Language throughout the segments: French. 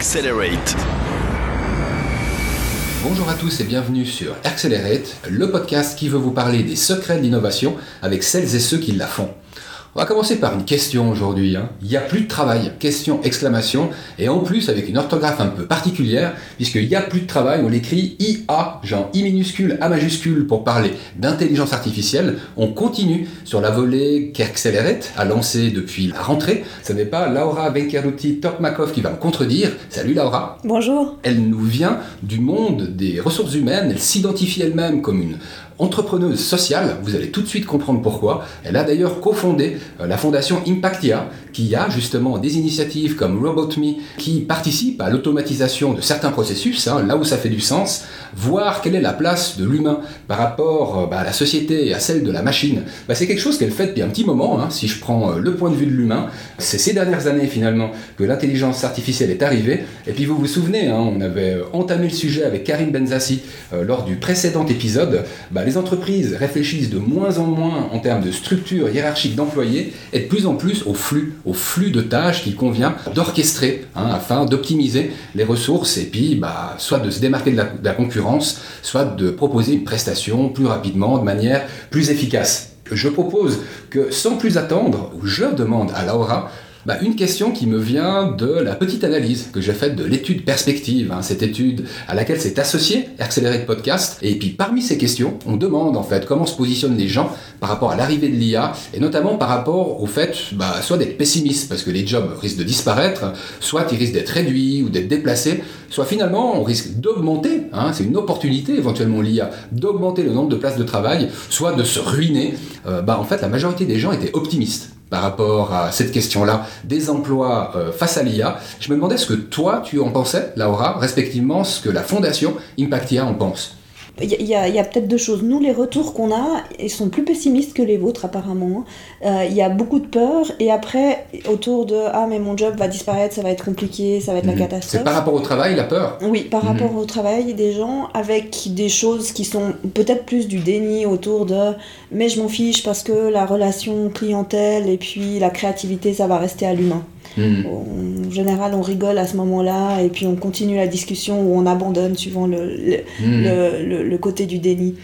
Accelerate. Bonjour à tous et bienvenue sur Accelerate, le podcast qui veut vous parler des secrets de l'innovation avec celles et ceux qui la font. On va commencer par une question aujourd'hui. hein. Il n'y a plus de travail. Question, exclamation. Et en plus, avec une orthographe un peu particulière, puisqu'il n'y a plus de travail, on l'écrit IA, genre I minuscule, A majuscule, pour parler d'intelligence artificielle. On continue sur la volée qu'Accelerate a lancée depuis la rentrée. Ce n'est pas Laura Venkeruti Tokmakov qui va me contredire. Salut Laura. Bonjour. Elle nous vient du monde des ressources humaines. Elle s'identifie elle-même comme une entrepreneuse sociale. Vous allez tout de suite comprendre pourquoi. Elle a d'ailleurs cofondé euh, la fondation Impactia, qui a justement des initiatives comme RobotMe qui participent à l'automatisation de certains processus, hein, là où ça fait du sens, voir quelle est la place de l'humain par rapport euh, bah, à la société et à celle de la machine. Bah, c'est quelque chose qu'elle fait depuis un petit moment, hein, si je prends euh, le point de vue de l'humain. C'est ces dernières années finalement que l'intelligence artificielle est arrivée. Et puis vous vous souvenez, hein, on avait entamé le sujet avec Karim Benzassi lors du précédent épisode. Bah, les entreprises réfléchissent de moins en moins en termes de structure hiérarchique d'employés et de plus en plus au flux, au flux de tâches qu'il convient d'orchestrer hein, afin d'optimiser les ressources et puis bah, soit de se démarquer de la, de la concurrence, soit de proposer une prestation plus rapidement, de manière plus efficace. Je propose que sans plus attendre, je demande à Laura bah, une question qui me vient de la petite analyse que j'ai faite de l'étude perspective, hein, cette étude à laquelle s'est associé Accelerate Podcast. Et puis parmi ces questions, on demande en fait comment se positionnent les gens par rapport à l'arrivée de l'IA et notamment par rapport au fait bah, soit d'être pessimiste parce que les jobs risquent de disparaître, soit ils risquent d'être réduits ou d'être déplacés, soit finalement on risque d'augmenter, hein, c'est une opportunité éventuellement l'IA, d'augmenter le nombre de places de travail, soit de se ruiner. Euh, bah, en fait la majorité des gens étaient optimistes par rapport à cette question-là des emplois euh, face à l'IA. Je me demandais ce que toi tu en pensais, Laura, respectivement ce que la fondation Impactia en pense. Il y a, peut-être deux choses. Nous, les retours qu'on a, ils sont plus pessimistes que les vôtres, apparemment. Euh, il y a beaucoup de peur. Et après, autour de Ah, mais mon job va disparaître, ça va être compliqué, ça va être la Mhm. catastrophe. C'est par rapport au travail, la peur? Oui, par Mhm. rapport au travail des gens, avec des choses qui sont peut-être plus du déni autour de mais je m'en fiche parce que la relation clientèle et puis la créativité, ça va rester à l'humain. Mhm. En général, on rigole à ce moment-là et puis on continue la discussion ou on abandonne suivant le, le, le, le- le côté du déni.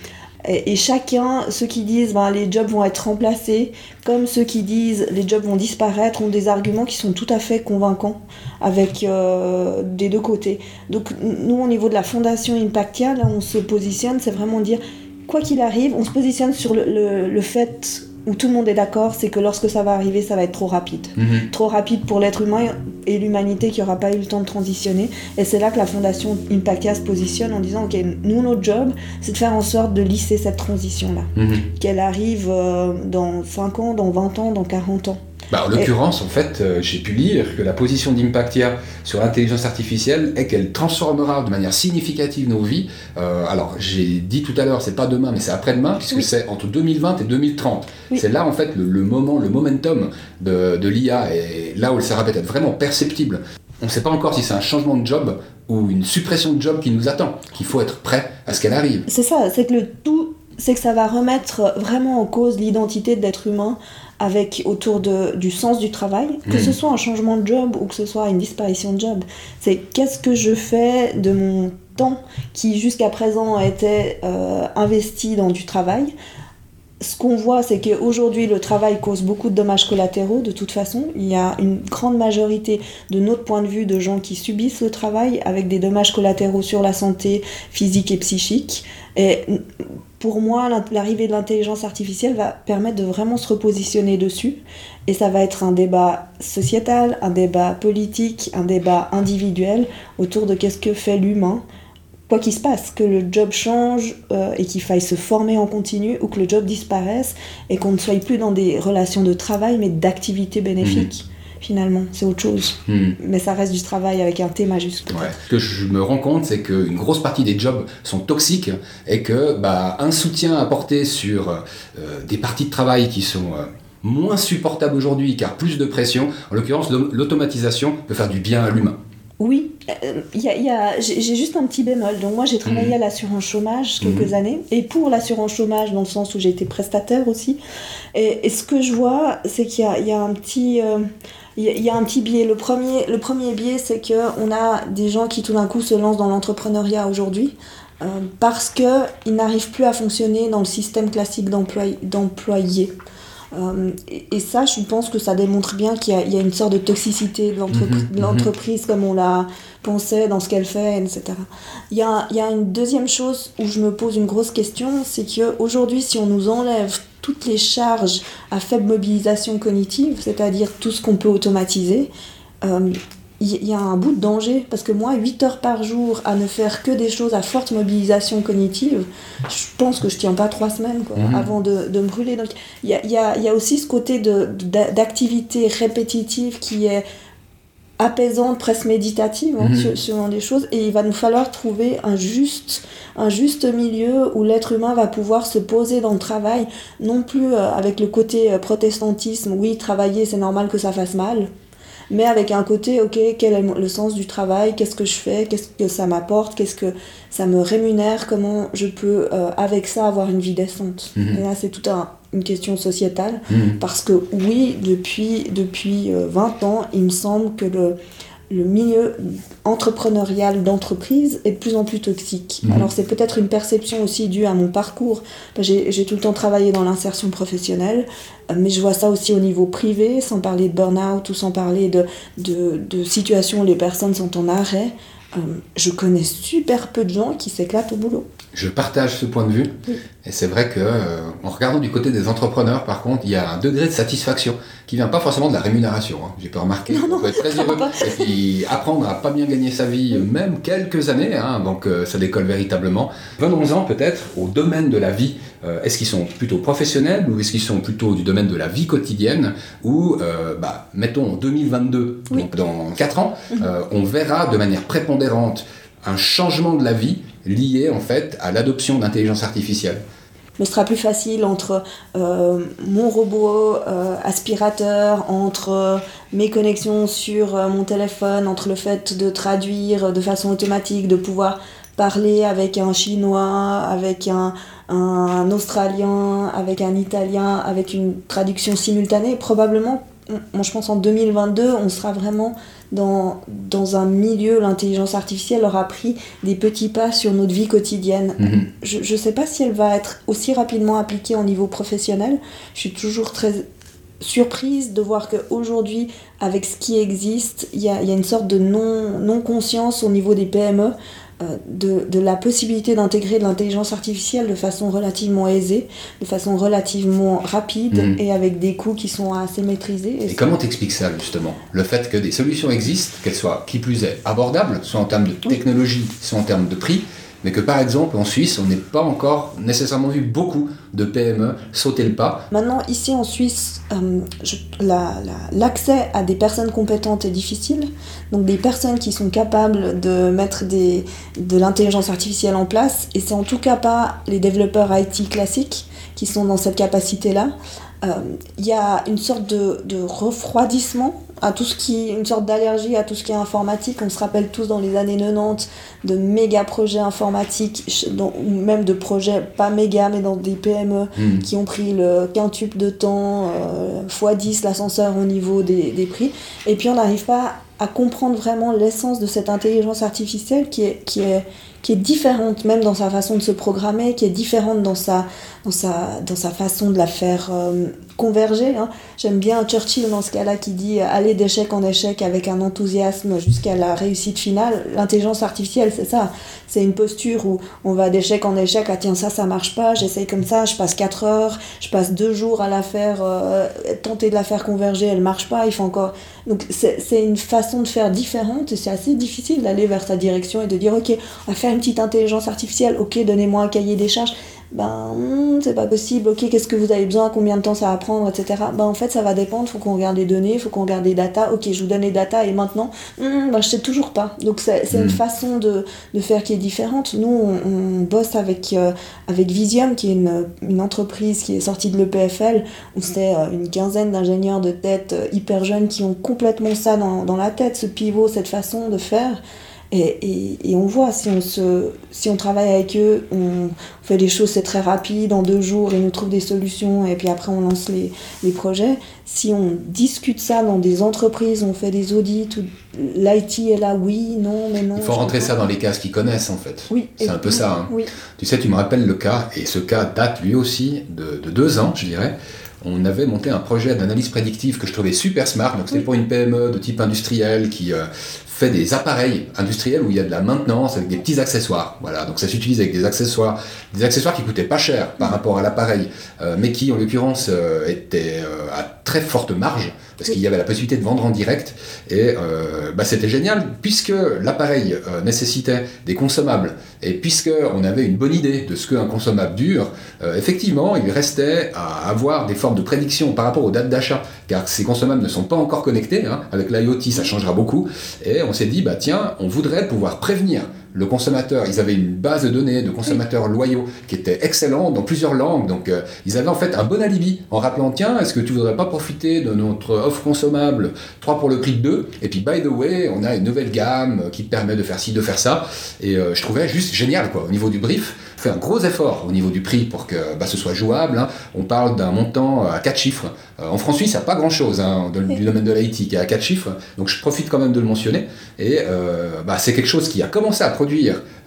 Et, et chacun, ceux qui disent ben, les jobs vont être remplacés, comme ceux qui disent les jobs vont disparaître, ont des arguments qui sont tout à fait convaincants avec euh, des deux côtés. Donc nous, au niveau de la fondation Impactia, là on se positionne, c'est vraiment dire, quoi qu'il arrive, on se positionne sur le, le- le fait où tout le monde est d'accord, c'est que lorsque ça va arriver, ça va être trop rapide Mhm. trop rapide pour l'être humain et l'humanité qui n'aura pas eu le temps de transitionner. Et c'est là que la fondation Impactia se positionne en disant, ok, nous, notre job, c'est de faire en sorte de lisser cette transition-là. Mhm. Qu'elle arrive euh, dans 5 ans, dans 20 ans, dans 40 ans. Bah, en l'occurrence, en fait, euh, j'ai pu lire que la position d'Impactia sur l'intelligence artificielle est qu'elle transformera de manière significative nos vies. Euh, alors, j'ai dit tout à l'heure, c'est pas demain, mais c'est après-demain, puisque Oui. c'est entre 2020 et 2030. Oui. C'est là, en fait, le, le moment, le momentum de, de l'IA, et là où ça va être vraiment perceptible. On ne sait pas encore si c'est un changement de job ou une suppression de job qui nous attend, qu'il faut être prêt à ce qu'elle arrive. C'est ça, c'est que le tout, c'est que ça va remettre vraiment en cause l'identité de l'être humain avec autour de, du sens du travail, que ce soit un changement de job ou que ce soit une disparition de job. C'est qu'est-ce que je fais de mon temps qui jusqu'à présent était euh, investi dans du travail. Ce qu'on voit, c'est qu'aujourd'hui, le travail cause beaucoup de dommages collatéraux, de toute façon. Il y a une grande majorité, de notre point de vue, de gens qui subissent le travail avec des dommages collatéraux sur la santé physique et psychique. Et pour moi, l'arrivée de l'intelligence artificielle va permettre de vraiment se repositionner dessus. Et ça va être un débat sociétal, un débat politique, un débat individuel autour de qu'est-ce que fait l'humain. Quoi qu'il se passe, que le job change euh, et qu'il faille se former en continu ou que le job disparaisse et qu'on ne soit plus dans des relations de travail mais d'activité bénéfique. Finalement, c'est autre chose. Hmm. Mais ça reste du travail avec un T majuscule. Ouais. Ce que je me rends compte, c'est qu'une grosse partie des jobs sont toxiques et que bah, un soutien apporté sur euh, des parties de travail qui sont euh, moins supportables aujourd'hui car plus de pression, en l'occurrence l'au- l'automatisation peut faire du bien à l'humain. Oui, euh, y a- il y a- j'ai juste un petit bémol. Donc moi j'ai travaillé Mhm. à l'assurance chômage quelques Mhm. années et pour l'assurance chômage dans le sens où j'ai été prestataire aussi. Et, et ce que je vois, c'est qu'il y a, il y a un petit, euh, Il y, a un petit biais. Le premier, le premier biais, c'est qu'on a des gens qui tout d'un coup se lancent dans l'entrepreneuriat aujourd'hui euh, parce qu'ils n'arrivent plus à fonctionner dans le système classique d'employés. Euh, et, ça, je pense que ça démontre bien qu'il y, a une sorte de toxicité de mhm, l'entreprise comme on la pensait dans ce qu'elle fait, etc. Il y, a, il y a une deuxième chose où je me pose une grosse question, c'est qu'aujourd'hui, si on nous enlève toutes les charges à faible mobilisation cognitive, c'est-à-dire tout ce qu'on peut automatiser, euh, il y a un bout de danger parce que moi 8 heures par jour à ne faire que des choses à forte mobilisation cognitive je pense que je tiens pas trois semaines quoi, mhm. avant de, de, me brûler donc il y a, y, a, y a, aussi ce côté d'activité répétitive qui est apaisante presque méditative hein, mhm. selon des choses et il va nous falloir trouver un juste un juste milieu où l'être humain va pouvoir se poser dans le travail non plus euh, avec le côté euh, protestantisme oui travailler c'est normal que ça fasse mal mais avec un côté, ok, quel est le sens du travail, qu'est-ce que je fais, qu'est-ce que ça m'apporte, qu'est-ce que ça me rémunère, comment je peux euh, avec ça avoir une vie décente. Mhm. Et là, c'est toute une question sociétale, mhm. parce que oui, depuis, depuis 20 euh, ans, il me semble que le, le milieu entrepreneurial d'entreprise est de plus en plus toxique. Mhm. Alors c'est peut-être une perception aussi due à mon parcours. J'ai tout le temps travaillé dans l'insertion professionnelle, euh, mais je vois ça aussi au niveau privé, sans parler de burn-out ou sans parler de, de, de situations où les personnes sont en arrêt. Euh, je connais super peu de gens qui s'éclatent au boulot. Je partage ce point de vue. Et c'est vrai que, euh, en regardant du côté des entrepreneurs, par contre, il y a un degré de satisfaction qui vient pas forcément de la rémunération. Hein. J'ai pas remarqué. on peut être très heureux. Et puis apprendre à pas bien gagner sa vie, même quelques années, hein, donc euh, ça décolle véritablement. Venons-en peut-être au domaine de la vie. Euh, est-ce qu'ils sont plutôt professionnels ou est-ce qu'ils sont plutôt du domaine de la vie quotidienne Ou, bah, mettons en 2022, donc dans 4 ans, mhm. on verra de manière prépondérante un changement de la vie lié en fait à l'adoption d'intelligence artificielle mais ce sera plus facile entre euh, mon robot euh, aspirateur, entre euh, mes connexions sur mon téléphone, entre le fait de traduire de façon automatique, de pouvoir parler avec un chinois, avec un, un australien, avec un italien, avec une traduction simultanée. Probablement, moi je pense en 2022, on sera vraiment dans, dans un milieu où l'intelligence artificielle aura pris des petits pas sur notre vie quotidienne. Mhm. Je ne sais pas si elle va être aussi rapidement appliquée au niveau professionnel. Je suis toujours très surprise de voir qu'aujourd'hui, avec ce qui existe, il y a, y a, une sorte de non-conscience non au niveau des PME. Euh, de, de, la possibilité d'intégrer de l'intelligence artificielle de façon relativement aisée, de façon relativement rapide mhm. et avec des coûts qui sont assez maîtrisés. Et, comment t'expliques ça justement? Le fait que des solutions existent, qu'elles soient qui plus est abordables, soit en termes de technologie, soit en termes de prix, mais que par exemple en Suisse, on n'est pas encore nécessairement vu beaucoup de PME sauter le pas. Maintenant, ici en Suisse, euh, l'accès à des personnes compétentes est difficile. Donc des personnes qui sont capables de mettre de l'intelligence artificielle en place, et c'est en tout cas pas les développeurs IT classiques qui sont dans cette capacité-là. Il euh, y a une sorte de refroidissement à tout ce qui une sorte d'allergie à tout ce qui est informatique. On se rappelle tous dans les années 90 de méga projets informatiques, ou même de projets pas méga mais dans des PME hmm. qui ont pris le quintuple de temps, euh, x10 l'ascenseur au niveau des, des, prix. Et puis on n'arrive pas à comprendre vraiment l'essence de cette intelligence artificielle qui est, qui est, qui est différente même dans sa façon de se programmer, qui est différente dans sa, dans sa, dans sa façon de la faire euh, converger. Hein. J'aime bien Churchill dans ce cas-là qui dit euh, aller d'échec en échec avec un enthousiasme jusqu'à la réussite finale. L'intelligence artificielle, c'est ça. C'est une posture où on va d'échec en échec. Ah tiens, ça, ça marche pas. J'essaye comme ça. Je passe 4 heures. Je passe 2 jours à la faire, euh, tenter de la faire converger. Elle marche pas. Il faut encore. Donc c'est une façon de faire différente c'est assez difficile d'aller vers sa direction et de dire ok, on va faire une petite intelligence artificielle. Ok, donnez-moi un cahier des charges ben hmm, c'est pas possible, ok qu'est-ce que vous avez besoin, combien de temps ça va prendre, etc. Ben en fait ça va dépendre, faut qu'on regarde les données, faut qu'on regarde les datas, ok je vous donne les datas et maintenant, hmm, ben je sais toujours pas. Donc c'est une hmm. façon de, de, faire qui est différente. Nous on, bosse avec, euh, avec Visium qui est une, une, entreprise qui est sortie de l'EPFL où c'est euh, une quinzaine d'ingénieurs de tête euh, hyper jeunes qui ont complètement ça dans, dans la tête, ce pivot, cette façon de faire. Et, et, on voit, si on, se, si on travaille avec eux, on fait des choses, c'est très rapide, en deux jours, ils nous trouvent des solutions, et puis après on lance les, les projets. Si on discute ça dans des entreprises, on fait des audits, l'IT est là, oui, non, mais non. Il faut rentrer ça dans les cases qu'ils connaissent en fait. Oui. C'est un peu ça. Hein. Oui. Tu sais, tu me rappelles le cas, et ce cas date lui aussi de, de deux ans, je dirais on avait monté un projet d'analyse prédictive que je trouvais super smart. Donc c'était pour une PME de type industriel qui euh, fait des appareils industriels où il y a de la maintenance avec des petits accessoires. Voilà, donc ça s'utilise avec des accessoires, des accessoires qui coûtaient pas cher par rapport à l'appareil, euh, mais qui en l'occurrence euh, étaient euh, à très forte marge parce qu'il y avait la possibilité de vendre en direct et bah, c'était génial puisque l'appareil nécessitait des consommables et puisque on avait une bonne idée de ce qu'un consommable dure, effectivement il restait à avoir des formes de prédiction par rapport aux dates d'achat car ces consommables ne sont pas encore connectés. Hein. Avec l'IoT ça changera beaucoup et on s'est dit, bah tiens, on voudrait pouvoir prévenir le consommateur. Ils avaient une base de données de consommateurs loyaux qui était excellente dans plusieurs langues. Donc, euh, ils avaient en fait un bon alibi en rappelant, tiens, est-ce que tu voudrais pas profiter de notre offre consommable 3 pour le prix de 2 Et puis, by the way, on a une nouvelle gamme qui permet de faire ci, de faire ça. Et euh, je trouvais juste génial, quoi, au niveau du brief fait un gros effort au niveau du prix pour que bah, ce soit jouable. Hein. On parle d'un montant à 4 chiffres. Euh, en France-Suisse, ça pas grand-chose hein, du domaine de l'IT qui est à 4 chiffres. Donc je profite quand même de le mentionner. Et euh, bah, c'est quelque chose qui a commencé à produire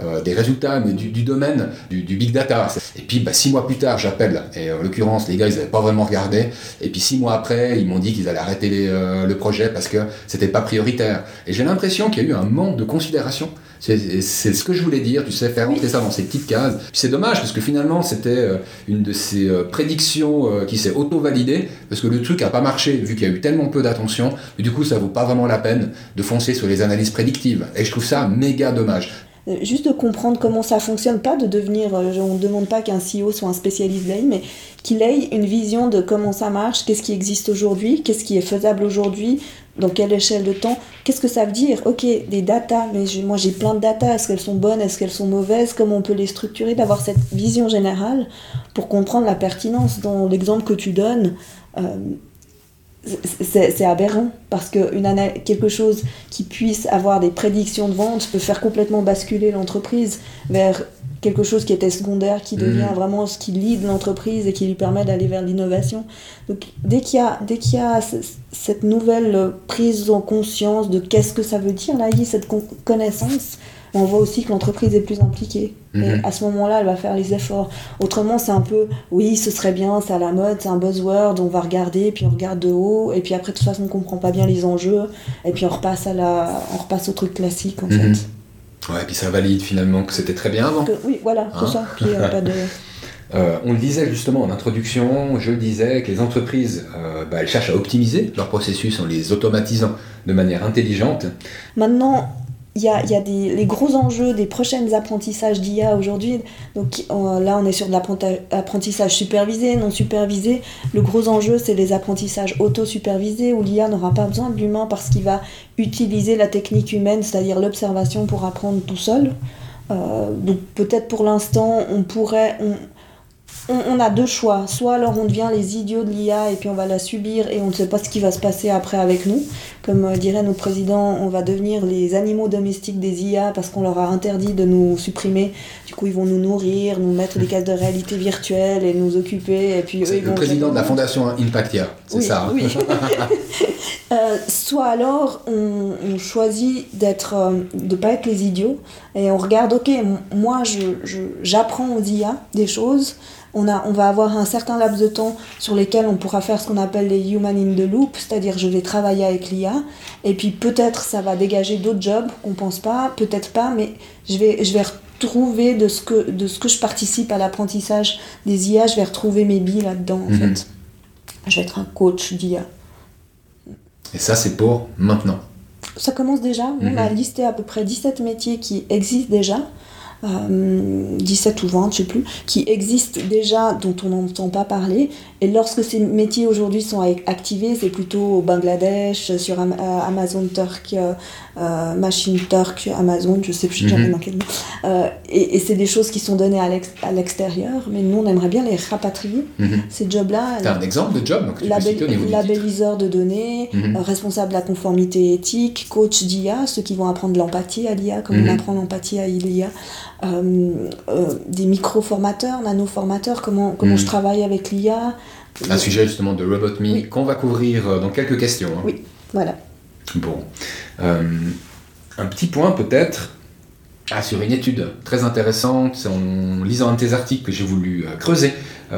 euh, des résultats mais du, domaine du, big data. Et puis bah, six mois plus tard, j'appelle. Et en l'occurrence, les gars, ils n'avaient pas vraiment regardé. Et puis six mois après, ils m'ont dit qu'ils allaient arrêter le projet parce que c'était pas prioritaire. Et j'ai l'impression qu'il y a eu un manque de considération c'est ce que je voulais dire, tu sais, faire rentrer ça dans ces petites cases. c'est dommage parce que finalement, c'était euh, une de ces euh, prédictions euh, qui s'est auto-validée parce que le truc n'a pas marché vu qu'il y a eu tellement peu d'attention. Du coup, ça vaut pas vraiment la peine de foncer sur les analyses prédictives. Et je trouve ça méga dommage juste de comprendre comment ça fonctionne, pas de devenir, on ne demande pas qu'un CEO soit un spécialiste d'AI, mais qu'il ait une vision de comment ça marche, qu'est-ce qui existe aujourd'hui, qu'est-ce qui est faisable aujourd'hui, dans quelle échelle de temps Qu'est-ce que ça veut dire? Ok, des datas, mais moi j'ai plein de datas, est-ce qu'elles sont bonnes, est-ce qu'elles sont mauvaises? Comment on peut les structurer? D'avoir cette vision générale pour comprendre la pertinence. Dans l'exemple que tu donnes, euh, c'est aberrant parce que une quelque chose qui puisse avoir des prédictions de vente peut faire complètement basculer l'entreprise vers quelque chose qui était secondaire, qui devient mhm. vraiment ce qui lead l'entreprise et qui lui permet d'aller vers l'innovation. Donc dès qu'il y a, dès qu'il y a cette nouvelle prise en conscience de qu'est-ce que ça veut dire, là, cette connaissance, on voit aussi que l'entreprise est plus impliquée. Et mhm. à ce moment-là, elle va faire les efforts. Autrement, c'est un peu, oui, ce serait bien, c'est à la mode, c'est un buzzword, on va regarder, puis on regarde de haut, et puis après, de toute façon, on comprend pas bien les enjeux, et puis on repasse, à la, on repasse au truc classique, en mhm. fait. Ouais, et puis ça valide finalement que c'était très bien avant. oui, voilà, c'est hein ça. pas de... Euh, on le disait justement en introduction, je le disais que les entreprises, euh, bah, elles cherchent à optimiser leur processus en les automatisant de manière intelligente. Maintenant, il y a, les gros enjeux des prochains apprentissages d'IA aujourd'hui. Là, on est sur de l'apprentissage supervisé, non supervisé. Le gros enjeu, c'est les apprentissages auto-supervisés où l'IA n'aura pas besoin de l'humain parce qu'il va utiliser la technique humaine, c'est-à-dire l'observation pour apprendre tout seul. Euh, donc peut-être pour l'instant, on pourrait a deux choix. Soit alors on devient les idiots de l'IA et puis on va la subir et on ne sait pas ce qui va se passer après avec nous. Comme euh, dirait notre président, on va devenir les animaux domestiques des IA parce qu'on leur a interdit de nous supprimer. Du coup, ils vont nous nourrir, nous mettre des cases de réalité virtuelle et nous occuper. Et puis, le président de la fondation Impactia, c'est ça. Hein. Oui. Euh, soit alors on, choisit d'être, euh, de pas être les idiots et on regarde, ok, moi j'apprends aux IA des choses on, a, on va avoir un certain laps de temps sur lesquels on pourra faire ce qu'on appelle les human in the loop, c'est-à-dire je vais travailler avec l'IA, et puis peut-être ça va dégager d'autres jobs qu'on pense pas, peut-être pas, mais je vais, je vais retrouver de ce, que, de ce que je participe à l'apprentissage des IA, je vais retrouver mes billes là-dedans en mhm. fait. Je vais être un coach d'IA. Et ça, c'est pour maintenant Ça commence déjà. On a listé à peu près 17 métiers qui existent déjà. 17 ou 20, je sais plus, qui existent déjà, dont on n'entend pas parler. Et lorsque ces métiers aujourd'hui sont activés, c'est plutôt au Bangladesh, sur Amazon Turk, Machine Turk, Amazon, je sais plus jamais mhm. dans quel nom. et, et c'est des choses qui sont données à l'extérieur, mais nous on aimerait bien les rapatrier, mhm. ces jobs-là. C'est un exemple de job donc, Labelliseur de données, mhm. responsable de la conformité éthique, coach d'IA, ceux qui vont apprendre l'empathie à l'IA, comme on apprend l'empathie à l'IA. Euh, euh, des micro-formateurs, nano-formateurs, comment, comment je travaille avec l'IA. Un sujet justement de RobotMe qu'on va couvrir euh, dans quelques questions. Hein. Oui, voilà. Bon. Un petit point peut-être. Ah, sur une étude très intéressante, en lisant un de tes articles que j'ai voulu creuser,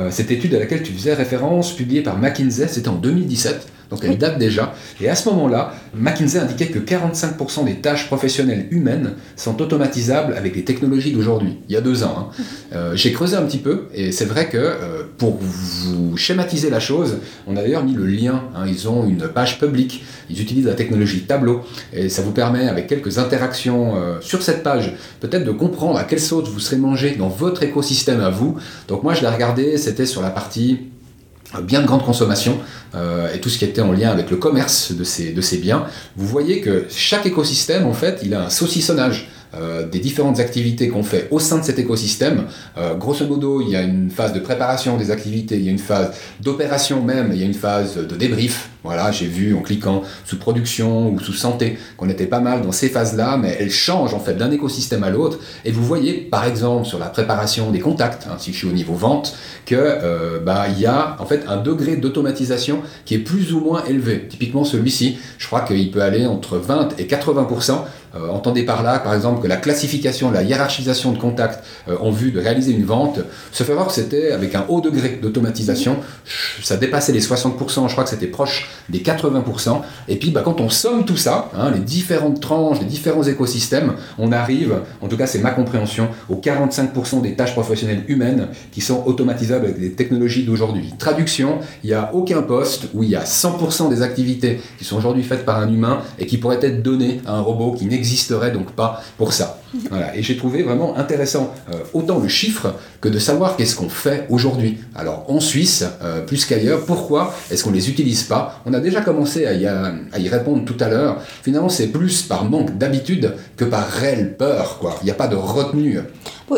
cette étude à laquelle tu faisais référence, publiée par McKinsey, c'était en 2017 donc elle date déjà. Et à ce moment-là, McKinsey indiquait que 45% des tâches professionnelles humaines sont automatisables avec les technologies d'aujourd'hui, il y a deux ans. Hein. Mhm. Euh, j'ai creusé un petit peu, et c'est vrai que euh, pour vous schématiser la chose, on a d'ailleurs mis le lien. Hein. ils ont une page publique, ils utilisent la technologie Tableau, et ça vous permet, avec quelques interactions euh, sur cette page, peut-être de comprendre à quelle sauce vous serez mangé dans votre écosystème à vous. Donc moi, je l'ai regardé, c'était sur la partie bien de grande consommation euh, et tout ce qui était en lien avec le commerce de ces, de ces biens, vous voyez que chaque écosystème, en fait, il a un saucissonnage. Euh, des différentes activités qu'on fait au sein de cet écosystème. Euh, grosso modo, il y a une phase de préparation des activités, il y a une phase d'opération même, il y a une phase de débrief. Voilà, j'ai vu en cliquant sous production ou sous santé qu'on était pas mal dans ces phases-là, mais elles changent en fait d'un écosystème à l'autre. Et vous voyez, par exemple, sur la préparation des contacts, hein, si je suis au niveau vente, que euh, bah il y a en fait un degré d'automatisation qui est plus ou moins élevé. Typiquement celui-ci, je crois qu'il peut aller entre 20 et 80 euh, entendez par là, par exemple, que la classification, la hiérarchisation de contacts euh, en vue de réaliser une vente, se fait voir que c'était avec un haut degré d'automatisation, ça dépassait les 60%, je crois que c'était proche des 80%. Et puis, bah, quand on somme tout ça, hein, les différentes tranches, les différents écosystèmes, on arrive, en tout cas c'est ma compréhension, aux 45% des tâches professionnelles humaines qui sont automatisables avec les technologies d'aujourd'hui. Traduction, il n'y a aucun poste où il y a 100% des activités qui sont aujourd'hui faites par un humain et qui pourraient être données à un robot qui n'existe n'existerait donc pas pour ça. Voilà. Et j'ai trouvé vraiment intéressant euh, autant le chiffre que de savoir qu'est-ce qu'on fait aujourd'hui. Alors en Suisse, euh, plus qu'ailleurs, pourquoi est-ce qu'on les utilise pas? On a déjà commencé à y, répondre tout à l'heure. Finalement, c'est plus par manque d'habitude que par réelle peur. Quoi. Il n'y a pas de retenue.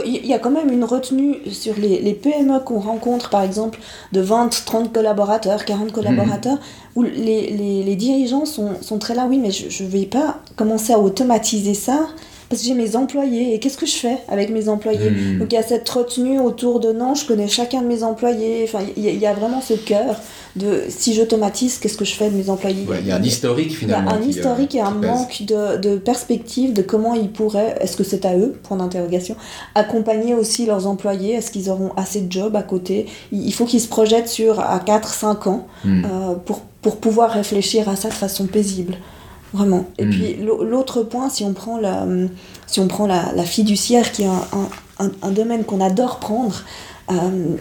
Il y a quand même une retenue sur les, PME qu'on rencontre, par exemple, de 20, 30 collaborateurs, 40 collaborateurs, mhm. où les, dirigeants sont, sont, très là, oui, mais je ne vais pas commencer à automatiser ça parce que j'ai mes employés et qu'est-ce que je fais avec mes employés hmm. Donc il y a cette retenue autour de non, je connais chacun de mes employés. Enfin, il y, a vraiment ce cœur de si j'automatise, qu'est-ce que je fais de mes employés Il y a un historique finalement. Il y a un historique et un manque de, de, perspective de comment ils pourraient, est-ce que c'est à eux, point d'interrogation, accompagner aussi leurs employés, est-ce qu'ils auront assez de jobs à côté? Il faut qu'ils se projettent sur à 4-5 ans hmm. euh, pour, pour pouvoir réfléchir à ça de façon paisible. Vraiment. Et mm. puis l'autre point, si on prend la, si on prend la, la fiduciaire, qui est un, un, domaine qu'on adore prendre, euh,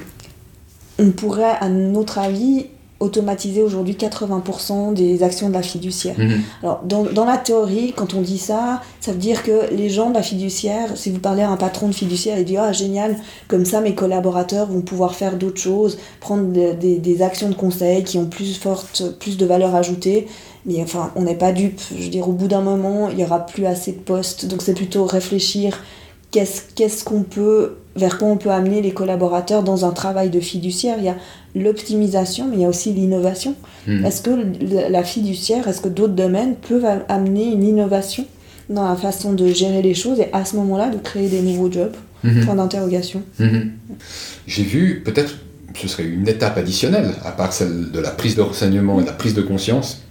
on pourrait, à notre avis, automatiser aujourd'hui 80% des actions de la fiduciaire. Mm-hmm. Alors, dans, dans, la théorie, quand on dit ça, ça veut dire que les gens de la fiduciaire, si vous parlez à un patron de fiduciaire, il dit Ah, génial, comme ça mes collaborateurs vont pouvoir faire d'autres choses, prendre des, actions de conseil qui ont plus, forte, plus de valeur ajoutée mais enfin, on n'est pas dupe. Je veux dire, au bout d'un moment, il n'y aura plus assez de postes. Donc c'est plutôt réfléchir qu'est-ce qu'on peut, vers quoi on peut amener les collaborateurs dans un travail de fiduciaire. Il y a l'optimisation, mais il y a aussi l'innovation. Hmm. Est-ce que la fiduciaire, est-ce que d'autres domaines peuvent amener une innovation dans la façon de gérer les choses et à ce moment-là de créer des nouveaux jobs? Hmm. Point d'interrogation. Hmm. J'ai vu, peut-être ce serait une étape additionnelle, à part celle de la prise de renseignement et de la prise de conscience,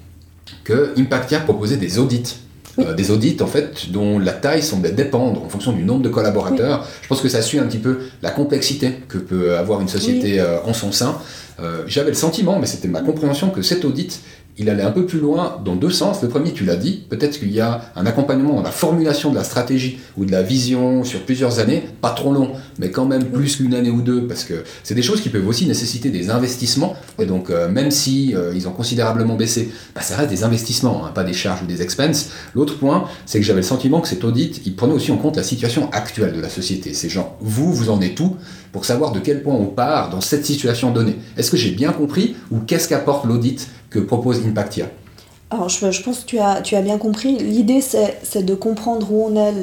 que Impactia proposait des audits. Euh, des audits en fait dont la taille semblait dépendre en fonction du nombre de collaborateurs. Je pense que ça suit un petit peu la complexité que peut avoir une société euh, en son sein. euh, j'avais le sentiment, mais c'était ma compréhension, que cet audit il allait un peu plus loin dans deux sens. Le premier, tu l'as dit, peut-être qu'il y a un accompagnement dans la formulation de la stratégie ou de la vision sur plusieurs années, pas trop long, mais quand même plus qu'une année ou deux, parce que c'est des choses qui peuvent aussi nécessiter des investissements. Et donc, euh, même si euh, ils ont considérablement baissé, bah, ça reste des investissements, hein, pas des charges ou des expenses. L'autre point, c'est que j'avais le sentiment que cet audit, il prenait aussi en compte la situation actuelle de la société. C'est genre, vous, vous en êtes où pour savoir de quel point on part dans cette situation donnée. Est-ce que j'ai bien compris ou qu'est-ce qu'apporte l'audit que propose Impactia alors, je, pense que tu as, tu as bien compris. L'idée, c'est de comprendre où on est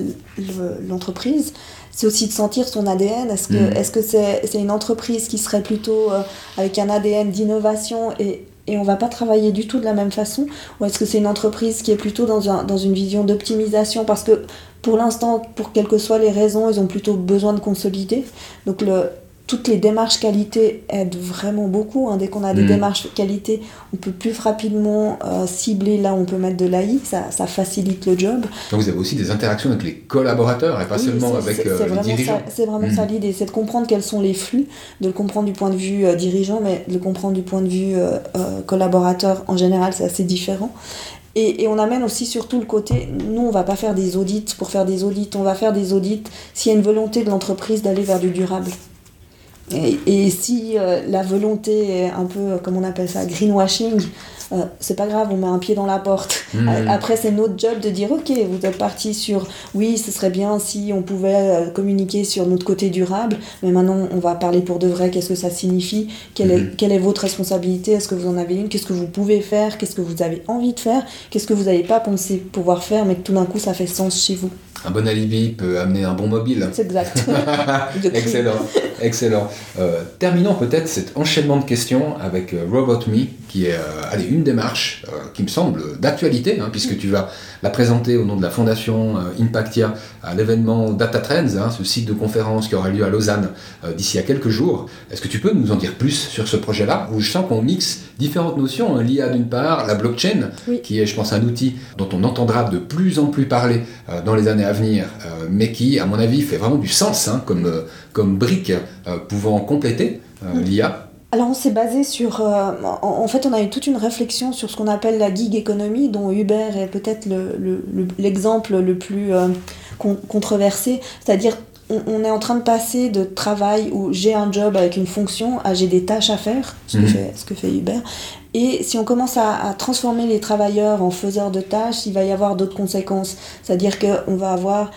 l'entreprise. C'est aussi de sentir son ADN. Est-ce que mm. c'est -ce c'est une entreprise qui serait plutôt euh, avec un ADN d'innovation et, et on va pas travailler du tout de la même façon? Ou est-ce que c'est une entreprise qui est plutôt dans, un, dans une vision d'optimisation? Parce que pour l'instant, pour quelles que soient les raisons, ils ont plutôt besoin de consolider. Donc le, toutes les démarches qualité aident vraiment beaucoup. Hein. Dès qu'on a des mm. démarches qualité, on peut plus rapidement euh, cibler là où on peut mettre de l'AI, ça, ça, facilite le job. Donc vous avez aussi des interactions avec les collaborateurs et pas seulement avec euh, les dirigeants. C'est vraiment ça mm. l'idée, c'est de comprendre quels sont les flux, de le comprendre du point de vue euh, dirigeant, mais de le comprendre du point de vue collaborateur en général, c'est assez différent. Et, et, on amène aussi surtout le côté, nous on va pas faire des audits pour faire des audits, on va faire des audits s'il y a une volonté de l'entreprise d'aller vers du durable. Et, si euh, la volonté un peu, comme on appelle ça, greenwashing, euh, c'est pas grave, on met un pied dans la porte. Hmm. Euh, après, c'est notre job de dire, ok, vous êtes parti sur, oui, ce serait bien si on pouvait communiquer sur notre côté durable, mais maintenant, on va parler pour de vrai, qu'est-ce que ça signifie, quelle, est, hmm. quelle est votre responsabilité, est-ce que vous en avez une, qu'est-ce que vous pouvez faire, qu'est-ce que vous avez envie de faire, qu'est-ce que vous n'avez pas pensé pouvoir faire, mais que tout d'un coup, ça fait sens chez vous. Un bon alibi peut amener un bon mobile. C'est exact. excellent, excellent. Euh, terminons peut-être cet enchaînement de questions avec euh, Robot Me, qui est euh, allez, une démarche qui me semble d'actualité, hein, puisque tu vas la présenter au nom de la fondation Impactia à l'événement Data Trends, hein, ce site de conférence qui aura lieu à Lausanne d'ici à quelques jours. Est-ce que tu peux nous en dire plus sur ce projet-là, où je sens qu'on mixe différentes notions, hein, l'IA d'une part, la blockchain, qui est, je pense, un outil dont on entendra de plus en plus parler dans les années à venir, mais qui, à mon avis, fait vraiment du sens comme, comme brique pouvant compléter euh, l'IA alors on s'est basé sur... Euh, en, fait on a eu toute une réflexion sur ce qu'on appelle la gig economy, dont Uber est peut-être l'exemple le, le, plus euh, controversé, c'est-à-dire on, est en train de passer de travail où j'ai un job avec une fonction à j'ai des tâches à faire, ce, que, mhm. fait, ce que fait Uber. Et si on commence à, à, transformer les travailleurs en faiseurs de tâches, il va y avoir d'autres conséquences. C'est-à-dire qu'on va avoir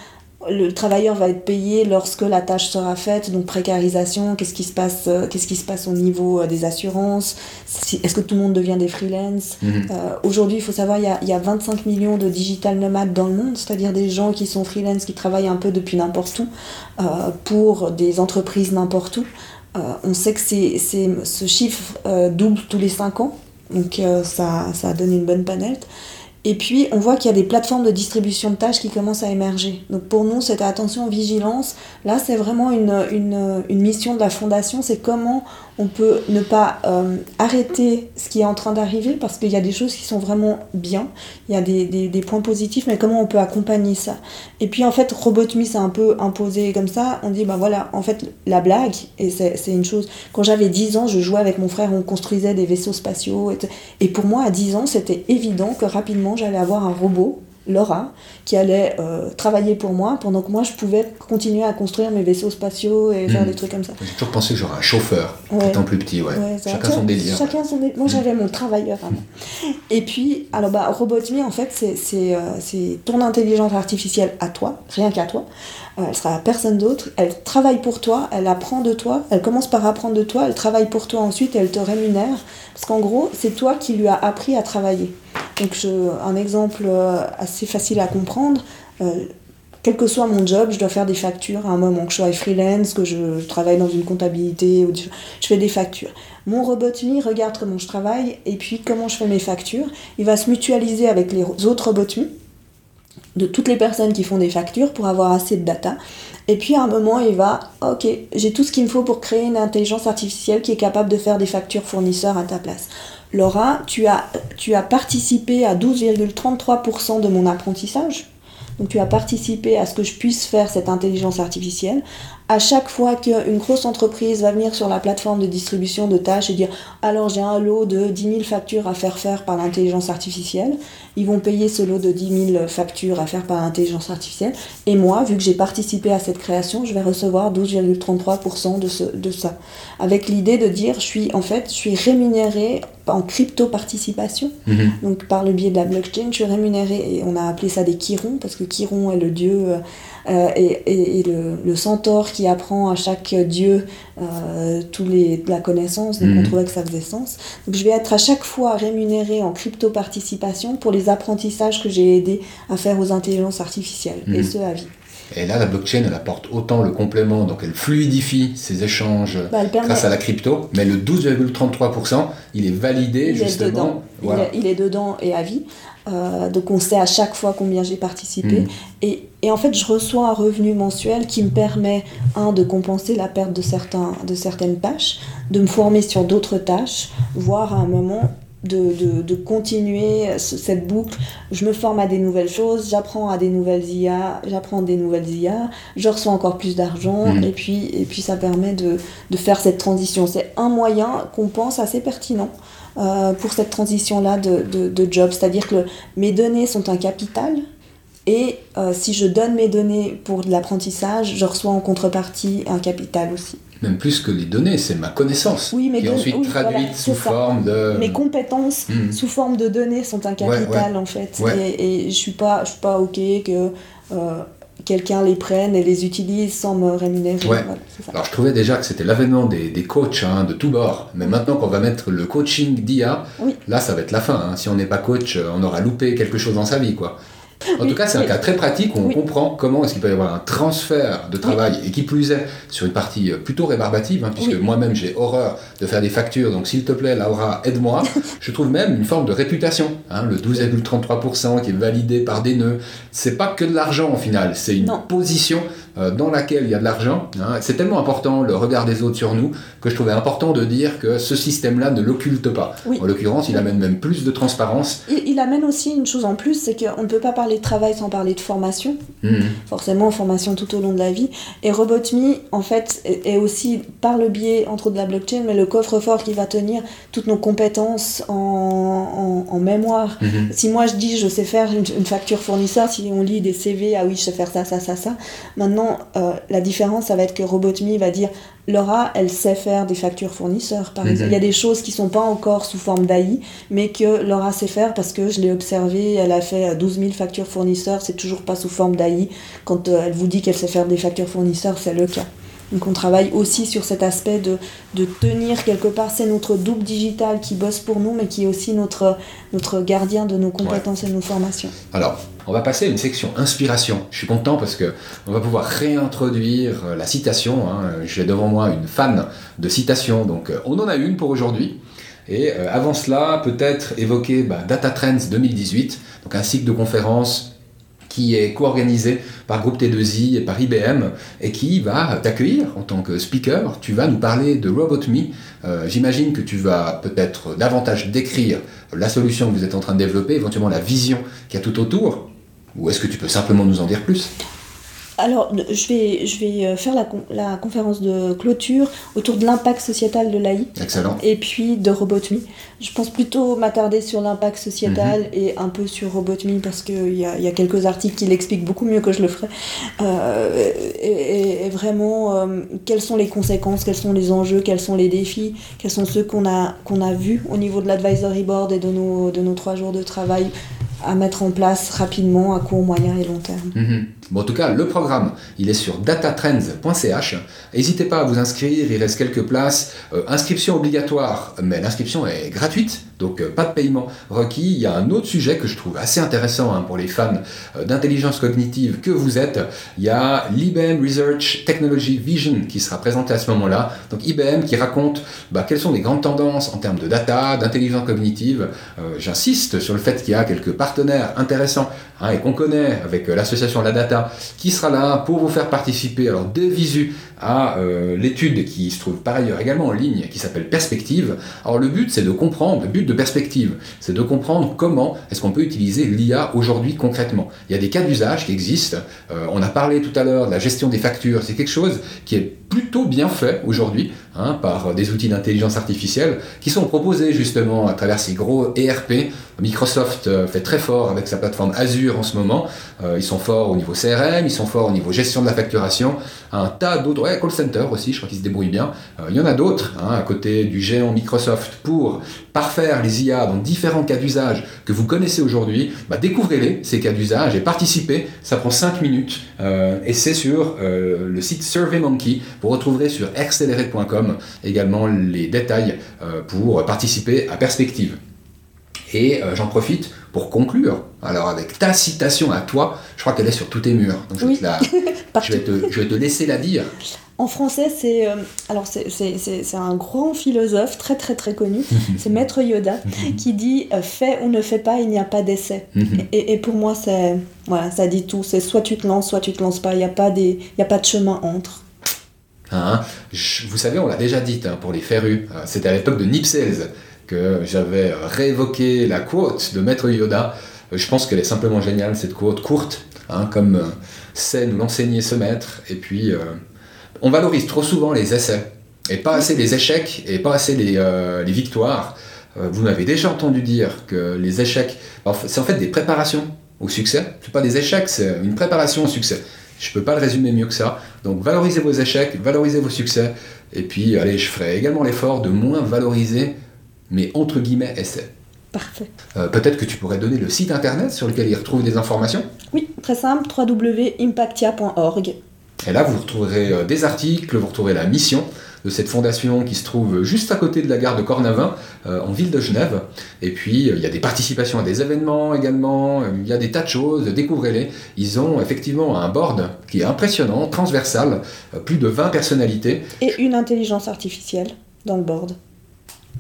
le travailleur va être payé lorsque la tâche sera faite, donc précarisation, qu'est-ce qui se passe, euh, qu'est-ce qui se passe au niveau euh, des assurances, est-ce que tout le monde devient des freelance mhm. euh, Aujourd'hui, il faut savoir, il y, a, il y, a, 25 millions de digital nomades dans le monde, c'est-à-dire des gens qui sont freelance, qui travaillent un peu depuis n'importe où, pour des entreprises n'importe où. on sait que c'est, ce chiffre double tous les 5 ans, donc ça, ça donne une bonne panette. Et puis, on voit qu'il y a des plateformes de distribution de tâches qui commencent à émerger. Donc, pour nous, cette attention vigilance, là, c'est vraiment une, une, une, mission de la Fondation. C'est comment on peut ne pas euh, arrêter ce qui est en train d'arriver parce qu'il y a des choses qui sont vraiment bien, il y a des, points positifs, mais comment on peut accompagner ça? Et puis en fait, Robotme s'est un peu imposé comme ça, on dit, ben voilà, en fait, la blague, et c'est une chose, quand j'avais 10 ans, je jouais avec mon frère, on construisait des vaisseaux spatiaux, et, et pour moi, à 10 ans, c'était évident que rapidement, j'allais avoir un robot Laura, qui allait euh, travailler pour moi pendant que moi je pouvais continuer à construire mes vaisseaux spatiaux et faire hmm. des trucs comme ça. J'ai toujours pensé que j'aurais un chauffeur étant plus petit, ouais. chacun son délire. Chacun son délire. Moi hmm. j'avais mon travailleur avant. Et puis, alors bah, Robotme en fait, c'est euh, ton intelligence artificielle à toi, rien qu'à toi. Euh, elle sera à personne d'autre. Elle travaille pour toi, elle apprend de toi, elle commence par apprendre de toi, elle travaille pour toi ensuite et elle te rémunère. Parce qu'en gros, c'est toi qui lui as appris à travailler. Donc, un exemple euh, assez facile à comprendre. Euh, quel que soit mon job, je dois faire des factures à un moment que je sois freelance, que je, travaille dans une comptabilité, je fais des factures. Mon robot regarde comment je travaille et puis comment je fais mes factures. Il va se mutualiser avec les autres robots de toutes les personnes qui font des factures pour avoir assez de data. Et puis à un moment, il va, ok, j'ai tout ce qu'il me faut pour créer une intelligence artificielle qui est capable de faire des factures fournisseurs à ta place. Laura, tu as, tu as participé à 12,33% de mon apprentissage. Donc tu as participé à ce que je puisse faire cette intelligence artificielle à chaque fois qu'une grosse entreprise va venir sur la plateforme de distribution de tâches et dire alors j'ai un lot de 10 000 factures à faire faire par l'intelligence artificielle, ils vont payer ce lot de 10 000 factures à faire par l'intelligence artificielle. Et moi, vu que j'ai participé à cette création, je vais recevoir 12,33% de, de ça. Avec l'idée de dire je suis en fait je suis rémunéré en crypto-participation. Mhm. Donc par le biais de la blockchain, je suis rémunéré et on a appelé ça des Chirons parce que Chiron est le dieu. Euh, euh, et, le, centaure qui apprend à chaque dieu euh, tous les, la connaissance, donc on mhm. trouvait que ça faisait sens. Donc je vais être à chaque fois rémunéré en crypto-participation pour les apprentissages que j'ai aidé à faire aux intelligences artificielles, et mhm. ce à vie. Et là, la blockchain, elle apporte autant le complément, donc elle fluidifie ces échanges bah, grâce à la crypto, mais le 12,33%, il est validé justement. il, est, il, est, dedans et à vie. Euh, donc on sait à chaque fois combien j'ai participé. Mm. Et, et, en fait, je reçois un revenu mensuel qui me permet, un, de compenser la perte de, certains, de certaines tâches, de me former sur d'autres tâches, voire à un moment de, de, de, continuer cette boucle. Je me forme à des nouvelles choses, j'apprends à des nouvelles IA, j'apprends des nouvelles IA, je reçois encore plus d'argent, mm. et, puis, et puis ça permet de, de faire cette transition. C'est un moyen qu'on pense assez pertinent euh, pour cette transition-là de, de, job. C'est-à-dire que mes données sont un capital. Et euh, si je donne mes données pour de l'apprentissage, je reçois en contrepartie un capital aussi. Même plus que les données, c'est ma connaissance oui, qui est ensuite traduite sous forme de... Mes compétences hmm. sous forme de données sont un capital en fait. Et, et, je suis pas, je suis pas ok que euh, quelqu'un les prenne et les utilise sans me rémunérer. Alors je trouvais déjà que c'était l'avènement des, des, coachs hein, de tous bords, mais maintenant qu'on va mettre le coaching d'IA, là ça va être la fin. Hein. Si on n'est pas coach, on aura loupé quelque chose dans sa vie. quoi. En tout cas, c'est un cas très pratique où on comprend comment est-ce qu'il peut y avoir un transfert de travail et qui plus est sur une partie euh, plutôt rébarbative, hein, puisque moi-même j'ai horreur de faire des factures. Donc s'il te plaît, Laura, aide-moi. Je trouve même une forme de réputation. Hein, le 12,33% qui est validé par des nœuds, c'est pas que de l'argent au final, c'est une position euh, dans laquelle il y a de l'argent. Hein. C'est tellement important le regard des autres sur nous que je trouvais important de dire que ce système-là ne l'occulte pas. En l'occurrence, il amène même plus de transparence. Il, il amène aussi une chose en plus, c'est qu'on ne peut pas parler de travail sans parler de formation. Mmh. Forcément, formation tout au long de la vie. Et Robotme, en fait, est aussi par le biais, entre autres, de la blockchain, mais le coffre-fort qui va tenir toutes nos compétences en, en, mémoire. Mmh. Si moi je dis je sais faire une, une facture fournisseur, si on lit des CV, ah oui, je sais faire ça, ça, ça, ça. Maintenant, euh, la différence, ça va être que Robotme va dire Laura, elle sait faire des factures fournisseurs, par exemple. Il y a des choses qui sont pas encore sous forme d'AI, mais que Laura sait faire parce que je l'ai observé, elle a fait 12 000 factures fournisseurs, c'est toujours pas sous forme d'AI. Quand euh, elle vous dit qu'elle sait faire des factures fournisseurs, c'est le cas. Donc on travaille aussi sur cet aspect de, tenir quelque part, c'est notre double digital qui bosse pour nous, mais qui est aussi notre, gardien de nos compétences et de nos formations. Alors, on va passer à une section inspiration. Je suis content parce que on va pouvoir réintroduire euh, la citation. Hein. J'ai devant moi une fan de citation, donc euh, on en a une pour aujourd'hui. Et euh, avant cela, peut-être évoquer bah, Data Trends 2018, donc un cycle de conférences qui est co-organisé par Groupe T2I et par IBM et qui va t'accueillir en tant que speaker. Tu vas nous parler de RobotMe. Euh, J'imagine que tu vas peut-être davantage décrire la solution que vous êtes en train de développer, éventuellement la vision qu'il y a tout autour. Ou est-ce que tu peux simplement nous en dire plus? Alors, je vais, je vais euh, faire la, la conférence de clôture autour de l'impact sociétal de l'AI. Excellent. Et puis de Robotme. Je pense plutôt m'attarder sur l'impact sociétal mhm. et un peu sur Robotme parce qu'il y a, y a quelques articles qui l'expliquent beaucoup mieux que je le ferai. Euh, et, vraiment, euh, quelles sont les conséquences, quels sont les enjeux, quels sont les défis, quels sont ceux qu'on a, qu'on a vus au niveau de l'advisory board et de nos, de nos trois jours de travail à mettre en place rapidement à court, moyen et long terme. Mhm. En tout cas, le programme, il est sur datatrends.ch. N'hésitez pas à vous inscrire, il reste quelques places. Euh, inscription obligatoire, mais l'inscription est gratuite, donc euh, pas de paiement requis. Il y a un autre sujet que je trouve assez intéressant hein, pour les fans euh, d'intelligence cognitive que vous êtes. Il y a l'IBM Research Technology Vision qui sera présenté à ce moment-là. Donc IBM qui raconte bah, quelles sont les grandes tendances en termes de data, d'intelligence cognitive. J'insiste sur le fait qu'il y a quelques partenaires intéressants hein, et qu'on connaît avec l'association La Data qui sera là pour vous faire participer alors de visu à euh, l'étude qui se trouve par ailleurs également en ligne qui s'appelle Perspective. Alors le but c'est de comprendre, le but de perspective. C'est de comprendre comment est-ce qu'on peut utiliser l'IA aujourd'hui concrètement. Il y a des cas d'usage qui existent. Euh, on a parlé tout à l'heure de la gestion des factures. C'est quelque chose qui est plutôt bien fait aujourd'hui hein, par des outils d'intelligence artificielle qui sont proposés justement à travers ces gros ERP. Microsoft euh, fait très fort avec sa plateforme Azure en ce moment. Euh, ils sont forts au niveau CRM, ils sont forts au niveau gestion de la facturation. Un tas d'autres, ouais, call center aussi, je crois qu'ils se débrouillent bien. Euh, il y en a d'autres hein, à côté du géant Microsoft pour parfaire les IA dans différents cas d'usage que vous connaissez aujourd'hui. Bah, Découvrez-les, ces cas d'usage, et participez. Ça prend 5 minutes et c'est sur le site SurveyMonkey. Vous retrouverez sur accelerate.com également les détails pour participer à Perspective. Et euh, j'en profite pour conclure. Alors avec ta citation à toi, je crois qu'elle est sur tous tes murs. Donc je, vais, te la- je vais te, je vais te laisser la dire. En français, c'est euh, alors c'est- c'est c'est- c'est un grand philosophe très très très connu. c'est Maître Yoda qui dit euh, fais ou ne fais pas, il n'y a pas d'essai. Mhm. Et, et pour moi, c'est voilà, ça dit tout. C'est soit tu te lances, soit tu te lances pas. Il n'y a pas des, il y a pas de chemin entre. Hein, vous savez, on l'a déjà dit hein, pour les férus. Euh, C'était à l'époque de Nipsels que j'avais réévoqué la quote de Maître Yoda. Je pense qu'elle est simplement géniale, cette quote courte, hein, comme euh, sait nous l'enseigner ce maître. Et puis, euh, on valorise trop souvent les essais, et pas assez les échecs, et pas assez les, euh, les victoires. Euh, vous m'avez déjà entendu dire que les échecs, c'est en fait des préparations au succès. C'est pas des échecs, c'est une préparation au succès. Je peux pas le résumer mieux que ça. Donc valorisez vos échecs, valorisez vos succès, et puis allez, je ferai également l'effort de moins valoriser mes entre guillemets essais. Parfait. Euh, Peut-être que tu pourrais donner le site internet sur lequel ils retrouvent des informations. Oui, très simple. www.impactia.org. Et là, vous retrouverez euh, des articles, vous retrouverez la mission de cette fondation qui se trouve juste à côté de la gare de Cornavin, euh, en ville de Genève. Et puis, euh, il y a des participations à des événements également, euh, il y a des tas de choses, découvrez-les. Ils ont effectivement un board qui est impressionnant, transversal, plus de 20 personnalités. Et une intelligence artificielle dans le board.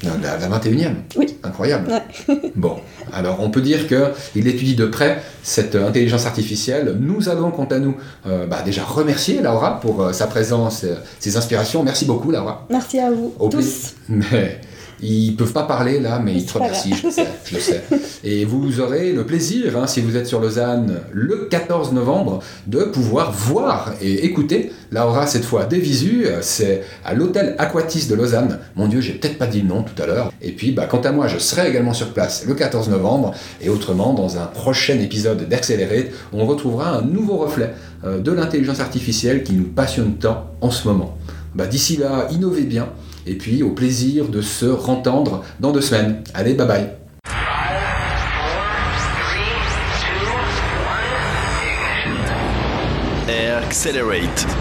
La, la 21e Oui. Incroyable. Ouais. bon, alors on peut dire qu'il étudie de près cette euh, intelligence artificielle. Nous allons, quant à nous, euh, bah, déjà remercier Laura pour euh, sa présence, ses inspirations. Merci beaucoup, Laura. Merci à vous Au tous. Mais ils peuvent pas parler là, mais ils remercient, je le sais, je le sais. Et vous aurez le plaisir, hein, si vous êtes sur Lausanne le 14 novembre, de pouvoir voir et écouter Laura cette fois des visus. C'est à l'hôtel Aquatis de Lausanne. Mon Dieu, j'ai peut-être pas dit le nom tout à l'heure. Et puis, bah, quant à moi, je serai également sur place le 14 novembre. Et autrement, dans un prochain épisode d'Accelerate, on retrouvera un nouveau reflet euh, de l'intelligence artificielle qui nous passionne tant en ce moment. Bah, D'ici là, innovez bien. Et puis, au plaisir de se rentendre dans deux semaines. Allez, bye bye. Accelerate.